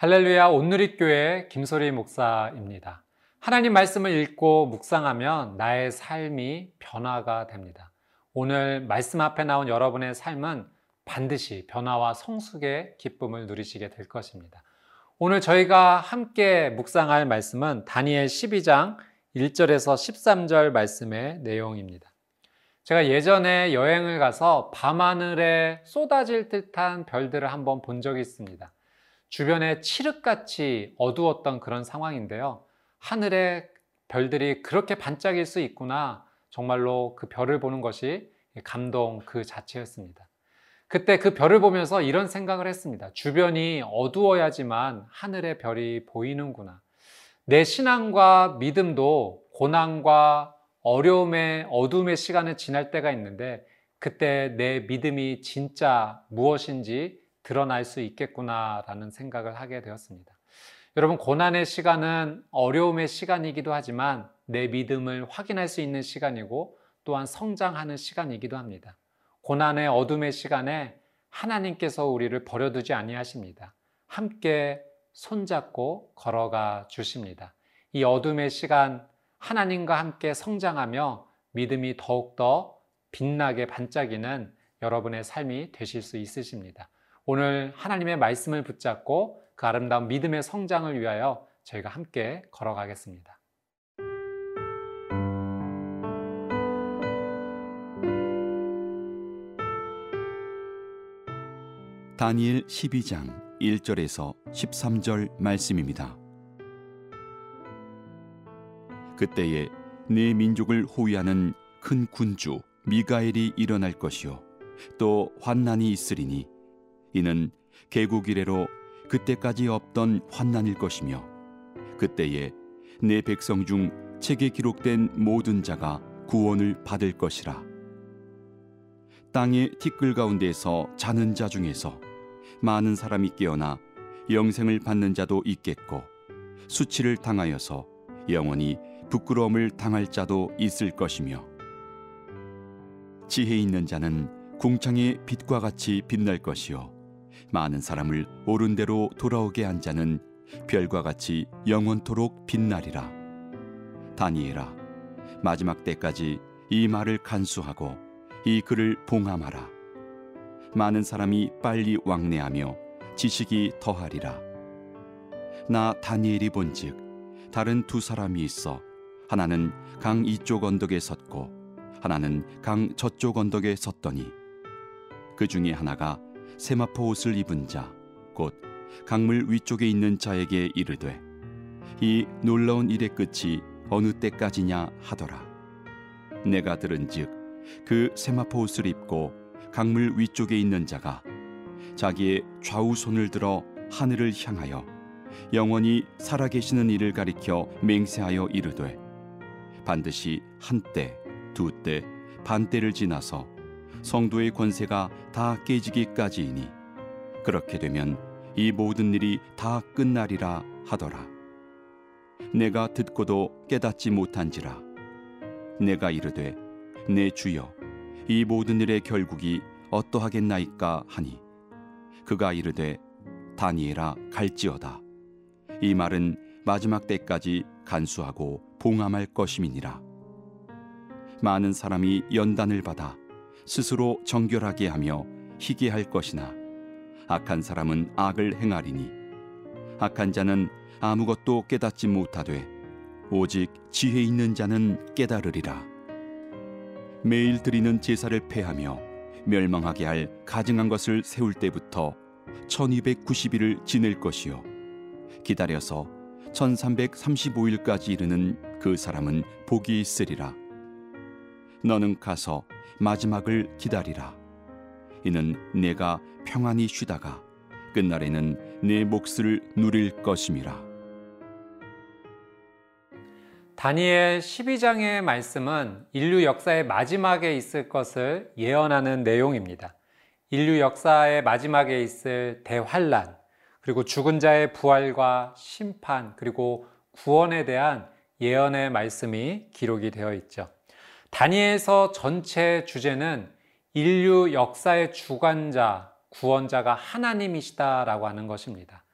할렐루야 온누리교회 김소리 목사입니다. 하나님 말씀을 읽고 묵상하면 나의 삶이 변화가 됩니다. 오늘 말씀 앞에 나온 여러분의 삶은 반드시 변화와 성숙의 기쁨을 누리시게 될 것입니다. 오늘 저희가 함께 묵상할 말씀은 다니엘 12장 1절에서 13절 말씀의 내용입니다. 제가 예전에 여행을 가서 밤하늘에 쏟아질 듯한 별들을 한번 본 적이 있습니다. 주변에 칠흑같이 어두웠던 그런 상황인데요. 하늘에 별들이 그렇게 반짝일 수 있구나. 정말로 그 별을 보는 것이 감동 그 자체였습니다. 그때 그 별을 보면서 이런 생각을 했습니다. 주변이 어두워야지만 하늘의 별이 보이는구나. 내 신앙과 믿음도 고난과 어려움의 어둠의 시간을 지날 때가 있는데 그때 내 믿음이 진짜 무엇인지 드러날 수 있겠구나라는 생각을 하게 되었습니다. 여러분, 고난의 시간은 어려움의 시간이기도 하지만 내 믿음을 확인할 수 있는 시간이고 또한 성장하는 시간이기도 합니다. 고난의 어둠의 시간에 하나님께서 우리를 버려두지 아니하십니다. 함께 손잡고 걸어가 주십니다. 이 어둠의 시간 하나님과 함께 성장하며 믿음이 더욱더 빛나게 반짝이는 여러분의 삶이 되실 수 있으십니다. 오늘 하나님의 말씀을 붙잡고 그 아름다운 믿음의 성장을 위하여 저희가 함께 걸어가겠습니다. 다니엘 12장 1절에서 13절 말씀입니다. 그때에 네 민족을 호위하는 큰 군주 미가엘이 일어날 것이요 또 환난이 있으리니 이는 개국 이래로 그때까지 없던 환난일 것이며 그때에 내 백성 중 책에 기록된 모든 자가 구원을 받을 것이라. 땅의 티끌 가운데서 자는 자 중에서 많은 사람이 깨어나 영생을 받는 자도 있겠고 수치를 당하여서 영원히 부끄러움을 당할 자도 있을 것이며 지혜 있는 자는 궁창의 빛과 같이 빛날 것이요 많은 사람을 옳은 대로 돌아오게 한 자는 별과 같이 영원토록 빛나리라. 다니엘아, 마지막 때까지 이 말을 간수하고 이 글을 봉함하라. 많은 사람이 빨리 왕래하며 지식이 더하리라. 나 다니엘이 본즉 다른 두 사람이 있어 하나는 강 이쪽 언덕에 섰고 하나는 강 저쪽 언덕에 섰더니 그 중에 하나가 세마포 옷을 입은 자, 곧 강물 위쪽에 있는 자에게 이르되 이 놀라운 일의 끝이 어느 때까지냐 하더라. 내가 들은즉 그 세마포 옷을 입고 강물 위쪽에 있는 자가 자기의 좌우 손을 들어 하늘을 향하여 영원히 살아계시는 이를 가리켜 맹세하여 이르되 반드시 한때, 두때, 반때를 지나서 성도의 권세가 다 깨지기까지이니 그렇게 되면 이 모든 일이 다 끝나리라 하더라. 내가 듣고도 깨닫지 못한지라. 내가 이르되 내 주여 이 모든 일의 결국이 어떠하겠나이까 하니 그가 이르되 다니엘아 갈지어다. 이 말은 마지막 때까지 간수하고 봉함할 것임이니라. 많은 사람이 연단을 받아 스스로 정결하게 하며 희게 할 것이나 악한 사람은 악을 행하리니 악한 자는 아무것도 깨닫지 못하되 오직 지혜 있는 자는 깨달으리라. 매일 드리는 제사를 폐하며 멸망하게 할 가증한 것을 세울 때부터 1290일을 지낼 것이요. 기다려서 1335일까지 이르는 그 사람은 복이 있으리라. 너는 가서 마지막을 기다리라. 이는 내가 평안히 쉬다가 끝날에는 내 몫을 누릴 것임이라. 다니엘 12장의 말씀은 인류 역사의 마지막에 있을 것을 예언하는 내용입니다. 인류 역사의 마지막에 있을 대환란, 그리고 죽은 자의 부활과 심판, 그리고 구원에 대한 예언의 말씀이 기록이 되어 있죠. 다니엘서 전체 주제는 인류 역사의 주관자, 구원자가 하나님이시다라고 하는 것입니다.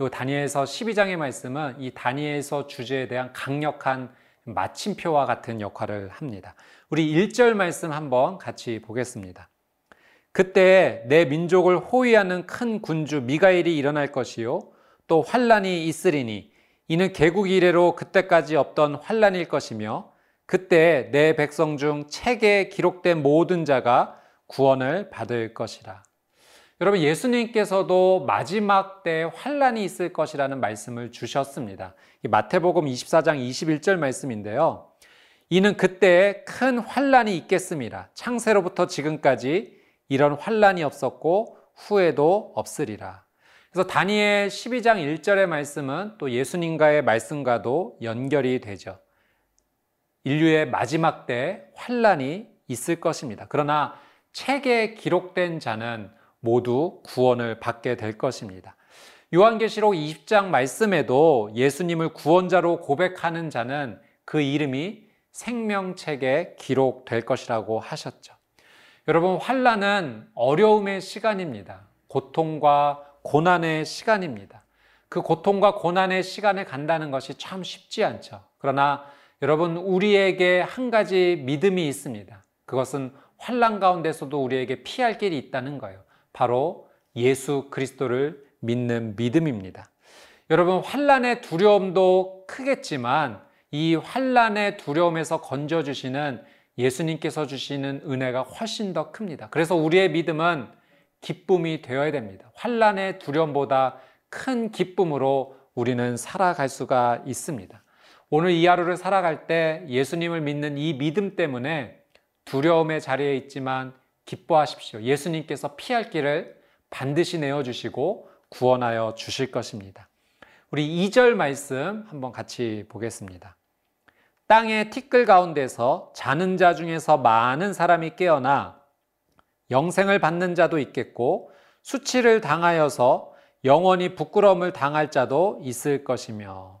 이 다니엘서 12장의 말씀은 이 다니엘서 주제에 대한 강력한 마침표와 같은 역할을 합니다. 우리 1절 말씀 한번 같이 보겠습니다. 그때 내 민족을 호위하는 큰 군주 미가엘이 일어날 것이요 또 환란이 있으리니 이는 개국 이래로 그때까지 없던 환란일 것이며 그때 내 백성 중 책에 기록된 모든 자가 구원을 받을 것이라. 여러분 예수님께서도 마지막 때 환란이 있을 것이라는 말씀을 주셨습니다. 마태복음 24장 21절 말씀인데요. 이는 그때 큰 환란이 있겠습니다. 창세로부터 지금까지 이런 환란이 없었고 후에도 없으리라. 그래서 다니엘 12장 1절의 말씀은 또 예수님과의 말씀과도 연결이 되죠. 인류의 마지막 때 환란이 있을 것입니다. 그러나 책에 기록된 자는 모두 구원을 받게 될 것입니다. 요한계시록 20장 말씀에도 예수님을 구원자로 고백하는 자는 그 이름이 생명책에 기록될 것이라고 하셨죠. 여러분 환란은 어려움의 시간입니다. 고통과 고난의 시간입니다. 그 고통과 고난의 시간을 간다는 것이 참 쉽지 않죠. 그러나 여러분 우리에게 한 가지 믿음이 있습니다. 그것은 환란 가운데서도 우리에게 피할 길이 있다는 거예요. 바로 예수 그리스도를 믿는 믿음입니다. 여러분 환란의 두려움도 크겠지만 이 환란의 두려움에서 건져 주시는 예수님께서 주시는 은혜가 훨씬 더 큽니다. 그래서 우리의 믿음은 기쁨이 되어야 됩니다. 환란의 두려움보다 큰 기쁨으로 우리는 살아갈 수가 있습니다. 오늘 이 하루를 살아갈 때 예수님을 믿는 이 믿음 때문에 두려움의 자리에 있지만 기뻐하십시오. 예수님께서 피할 길을 반드시 내어주시고 구원하여 주실 것입니다. 우리 2절 말씀 한번 같이 보겠습니다. 땅의 티끌 가운데서 자는 자 중에서 많은 사람이 깨어나 영생을 받는 자도 있겠고 수치를 당하여서 영원히 부끄러움을 당할 자도 있을 것이며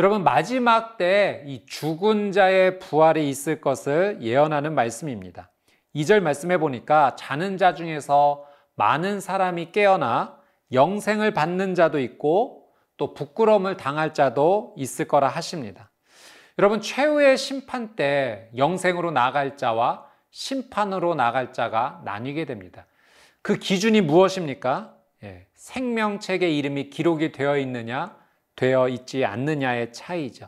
여러분 마지막 때 이 죽은 자의 부활이 있을 것을 예언하는 말씀입니다. 2절 말씀해 보니까 자는 자 중에서 많은 사람이 깨어나 영생을 받는 자도 있고 또 부끄러움을 당할 자도 있을 거라 하십니다. 여러분 최후의 심판 때 영생으로 나갈 자와 심판으로 나갈 자가 나뉘게 됩니다. 그 기준이 무엇입니까? 예, 생명책의 이름이 기록이 되어 있느냐, 되어 있지 않느냐의 차이죠.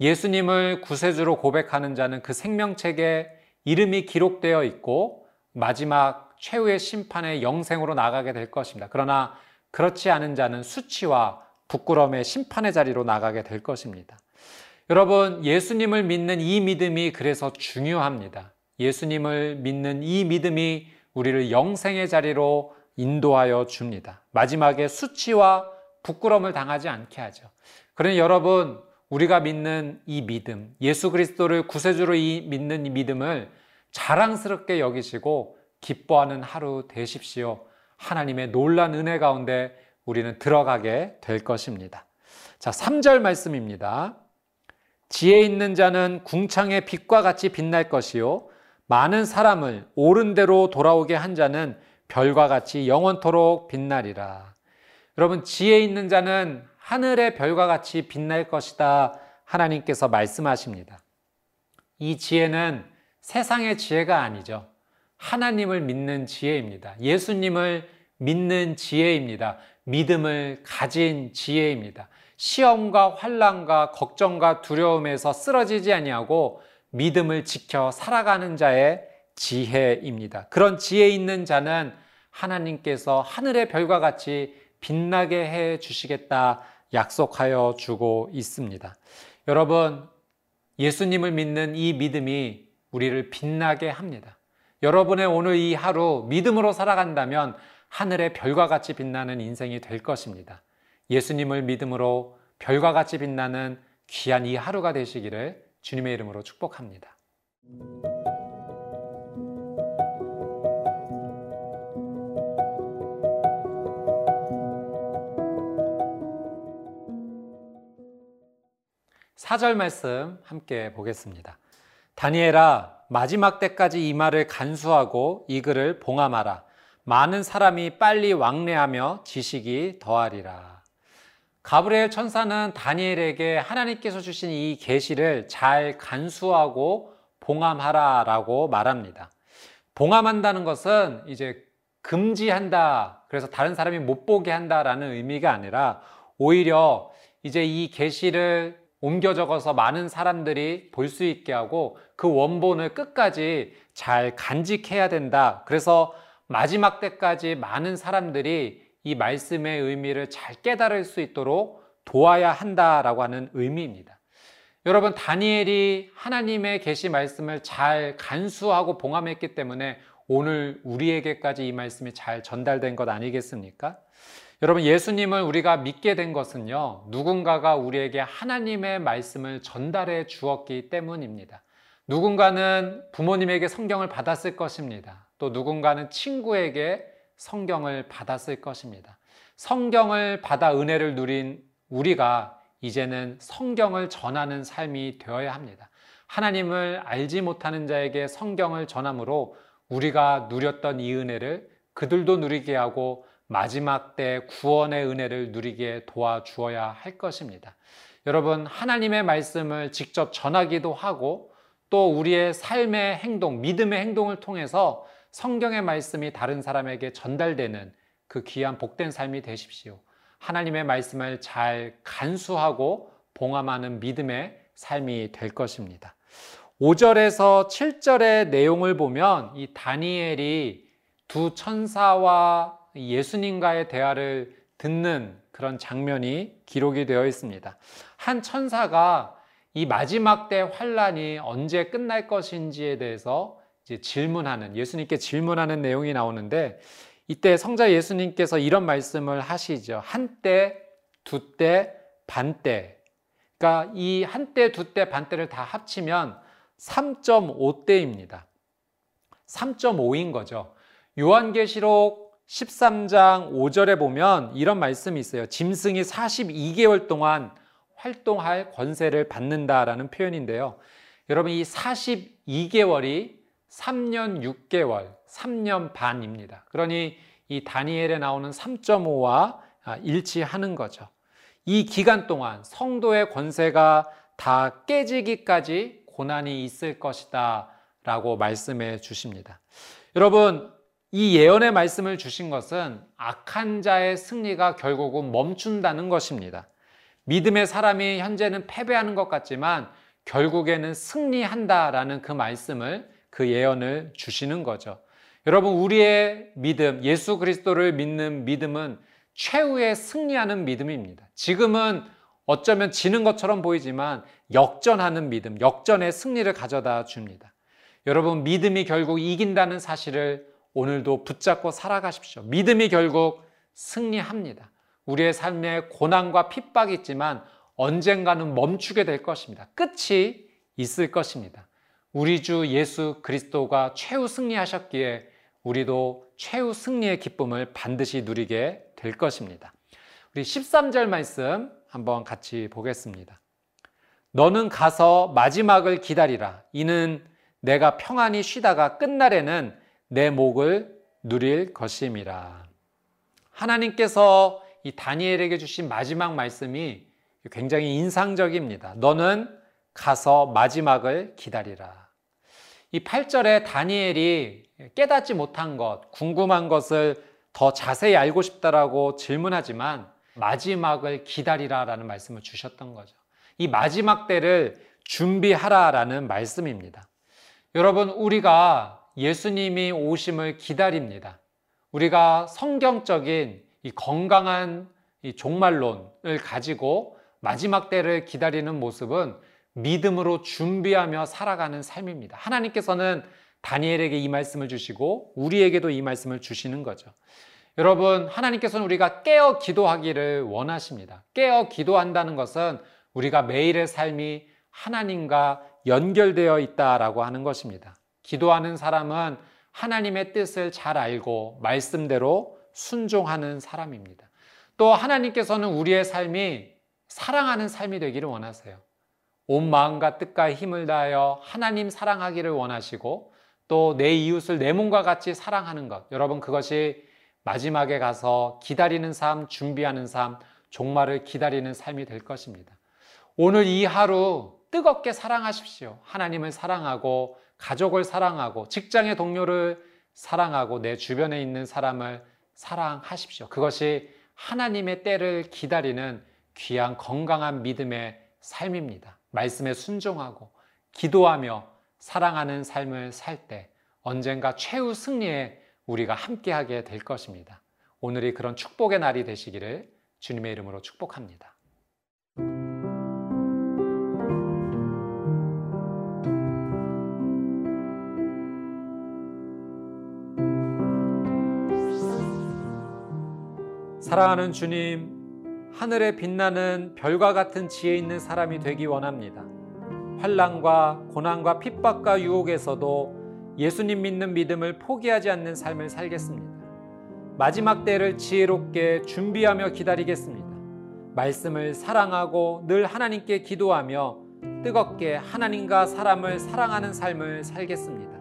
예수님을 구세주로 고백하는 자는 그 생명책에 이름이 기록되어 있고 마지막 최후의 심판의 영생으로 나가게 될 것입니다. 그러나 그렇지 않은 자는 수치와 부끄러움의 심판의 자리로 나가게 될 것입니다. 여러분, 예수님을 믿는 이 믿음이 그래서 중요합니다. 예수님을 믿는 이 믿음이 우리를 영생의 자리로 인도하여 줍니다. 마지막에 수치와 부끄러움을 당하지 않게 하죠. 그러니 여러분, 우리가 믿는 이 믿음, 예수 그리스도를 구세주로 이 믿는 이 믿음을 자랑스럽게 여기시고 기뻐하는 하루 되십시오. 하나님의 놀란 은혜 가운데 우리는 들어가게 될 것입니다. 자, 3절 말씀입니다. 지혜 있는 자는 궁창의 빛과 같이 빛날 것이요. 많은 사람을 옳은 대로 돌아오게 한 자는 별과 같이 영원토록 빛나리라. 여러분, 지혜 있는 자는 하늘의 별과 같이 빛날 것이다. 하나님께서 말씀하십니다. 이 지혜는 세상의 지혜가 아니죠. 하나님을 믿는 지혜입니다. 예수님을 믿는 지혜입니다. 믿음을 가진 지혜입니다. 시험과 환란과 걱정과 두려움에서 쓰러지지 아니하고 믿음을 지켜 살아가는 자의 지혜입니다. 그런 지혜 있는 자는 하나님께서 하늘의 별과 같이 빛나게 해 주시겠다 약속하여 주고 있습니다. 여러분, 예수님을 믿는 이 믿음이 우리를 빛나게 합니다. 여러분의 오늘 이 하루 믿음으로 살아간다면 하늘의 별과 같이 빛나는 인생이 될 것입니다. 예수님을 믿음으로 별과 같이 빛나는 귀한 이 하루가 되시기를 주님의 이름으로 축복합니다. 사절 말씀 함께 보겠습니다. 다니엘아 마지막 때까지 이 말을 간수하고 이 글을 봉함하라. 많은 사람이 빨리 왕래하며 지식이 더하리라. 가브리엘 천사는 다니엘에게 하나님께서 주신 이 계시를 잘 간수하고 봉함하라라고 말합니다. 봉함한다는 것은 이제 금지한다. 그래서 다른 사람이 못 보게 한다라는 의미가 아니라 오히려 이제 이 계시를 옮겨 적어서 많은 사람들이 볼 수 있게 하고 그 원본을 끝까지 잘 간직해야 된다. 그래서 마지막 때까지 많은 사람들이 이 말씀의 의미를 잘 깨달을 수 있도록 도와야 한다라고 하는 의미입니다. 여러분, 다니엘이 하나님의 계시 말씀을 잘 간수하고 봉함했기 때문에 오늘 우리에게까지 이 말씀이 잘 전달된 것 아니겠습니까? 여러분, 예수님을 우리가 믿게 된 것은요, 누군가가 우리에게 하나님의 말씀을 전달해 주었기 때문입니다. 누군가는 부모님에게 성경을 받았을 것입니다. 또 누군가는 친구에게 성경을 받았을 것입니다. 성경을 받아 은혜를 누린 우리가 이제는 성경을 전하는 삶이 되어야 합니다. 하나님을 알지 못하는 자에게 성경을 전함으로 우리가 누렸던 이 은혜를 그들도 누리게 하고 마지막 때 구원의 은혜를 누리게 도와주어야 할 것입니다. 여러분, 하나님의 말씀을 직접 전하기도 하고 또 우리의 삶의 행동, 믿음의 행동을 통해서 성경의 말씀이 다른 사람에게 전달되는 그 귀한 복된 삶이 되십시오. 하나님의 말씀을 잘 간수하고 봉함하는 믿음의 삶이 될 것입니다. 5절에서 7절의 내용을 보면 이 다니엘이 두 천사와 예수님과의 대화를 듣는 그런 장면이 기록이 되어 있습니다. 한 천사가 이 마지막 때 환란이 언제 끝날 것인지에 대해서 질문하는 예수님께 질문하는 내용이 나오는데 이때 성자 예수님께서 이런 말씀을 하시죠. 한때, 두때, 반때. 그러니까 이 한때, 두때, 반때를 다 합치면 3.5대입니다. 3.5인 거죠. 요한계시록 13장 5절에 보면 이런 말씀이 있어요. 짐승이 42개월 동안 활동할 권세를 받는다라는 표현인데요. 여러분 이 42개월이 3년 6개월, 3년 반입니다. 그러니 이 다니엘에 나오는 3.5와 일치하는 거죠. 이 기간 동안 성도의 권세가 다 깨지기까지 고난이 있을 것이다 라고 말씀해 주십니다. 여러분, 이 예언의 말씀을 주신 것은 악한 자의 승리가 결국은 멈춘다는 것입니다. 믿음의 사람이 현재는 패배하는 것 같지만 결국에는 승리한다라는 그 말씀을 그 예언을 주시는 거죠. 여러분, 우리의 믿음, 예수 그리스도를 믿는 믿음은 최후의 승리하는 믿음입니다. 지금은 어쩌면 지는 것처럼 보이지만 역전하는 믿음, 역전의 승리를 가져다 줍니다. 여러분, 믿음이 결국 이긴다는 사실을 오늘도 붙잡고 살아가십시오. 믿음이 결국 승리합니다. 우리의 삶에 고난과 핍박이 있지만 언젠가는 멈추게 될 것입니다. 끝이 있을 것입니다. 우리 주 예수 그리스도가 최후 승리하셨기에 우리도 최후 승리의 기쁨을 반드시 누리게 될 것입니다. 우리 13절 말씀 한번 같이 보겠습니다. 너는 가서 마지막을 기다리라. 이는 내가 평안히 쉬다가 끝날에는 내 목을 누릴 것임이라. 하나님께서 이 다니엘에게 주신 마지막 말씀이 굉장히 인상적입니다. 너는 가서 마지막을 기다리라. 이 8절에 다니엘이 깨닫지 못한 것, 궁금한 것을 더 자세히 알고 싶다라고 질문하지만 마지막을 기다리라라는 말씀을 주셨던 거죠. 이 마지막 때를 준비하라라는 말씀입니다. 여러분, 우리가 예수님이 오심을 기다립니다. 우리가 성경적인 이 건강한 이 종말론을 가지고 마지막 때를 기다리는 모습은 믿음으로 준비하며 살아가는 삶입니다. 하나님께서는 다니엘에게 이 말씀을 주시고 우리에게도 이 말씀을 주시는 거죠. 여러분, 하나님께서는 우리가 깨어 기도하기를 원하십니다. 깨어 기도한다는 것은 우리가 매일의 삶이 하나님과 연결되어 있다라고 하는 것입니다. 기도하는 사람은 하나님의 뜻을 잘 알고 말씀대로 순종하는 사람입니다. 또 하나님께서는 우리의 삶이 사랑하는 삶이 되기를 원하세요. 온 마음과 뜻과 힘을 다하여 하나님 사랑하기를 원하시고 또 내 이웃을 내 몸과 같이 사랑하는 것. 여러분 그것이 마지막에 가서 기다리는 삶, 준비하는 삶, 종말을 기다리는 삶이 될 것입니다. 오늘 이 하루 뜨겁게 사랑하십시오. 하나님을 사랑하고 가족을 사랑하고 직장의 동료를 사랑하고 내 주변에 있는 사람을 사랑하십시오. 그것이 하나님의 때를 기다리는 귀한 건강한 믿음의 삶입니다. 말씀에 순종하고 기도하며 사랑하는 삶을 살 때 언젠가 최후 승리에 우리가 함께하게 될 것입니다. 오늘이 그런 축복의 날이 되시기를 주님의 이름으로 축복합니다. 사랑하는 주님, 하늘에 빛나는 별과 같은 지혜 있는 사람이 되기 원합니다. 환란과 고난과 핍박과 유혹에서도 예수님 믿는 믿음을 포기하지 않는 삶을 살겠습니다. 마지막 때를 지혜롭게 준비하며 기다리겠습니다. 말씀을 사랑하고 늘 하나님께 기도하며 뜨겁게 하나님과 사람을 사랑하는 삶을 살겠습니다.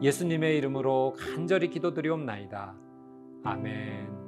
예수님의 이름으로 간절히 기도드리옵나이다. 아멘.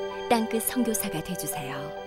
땅끝 성교사가 되주세요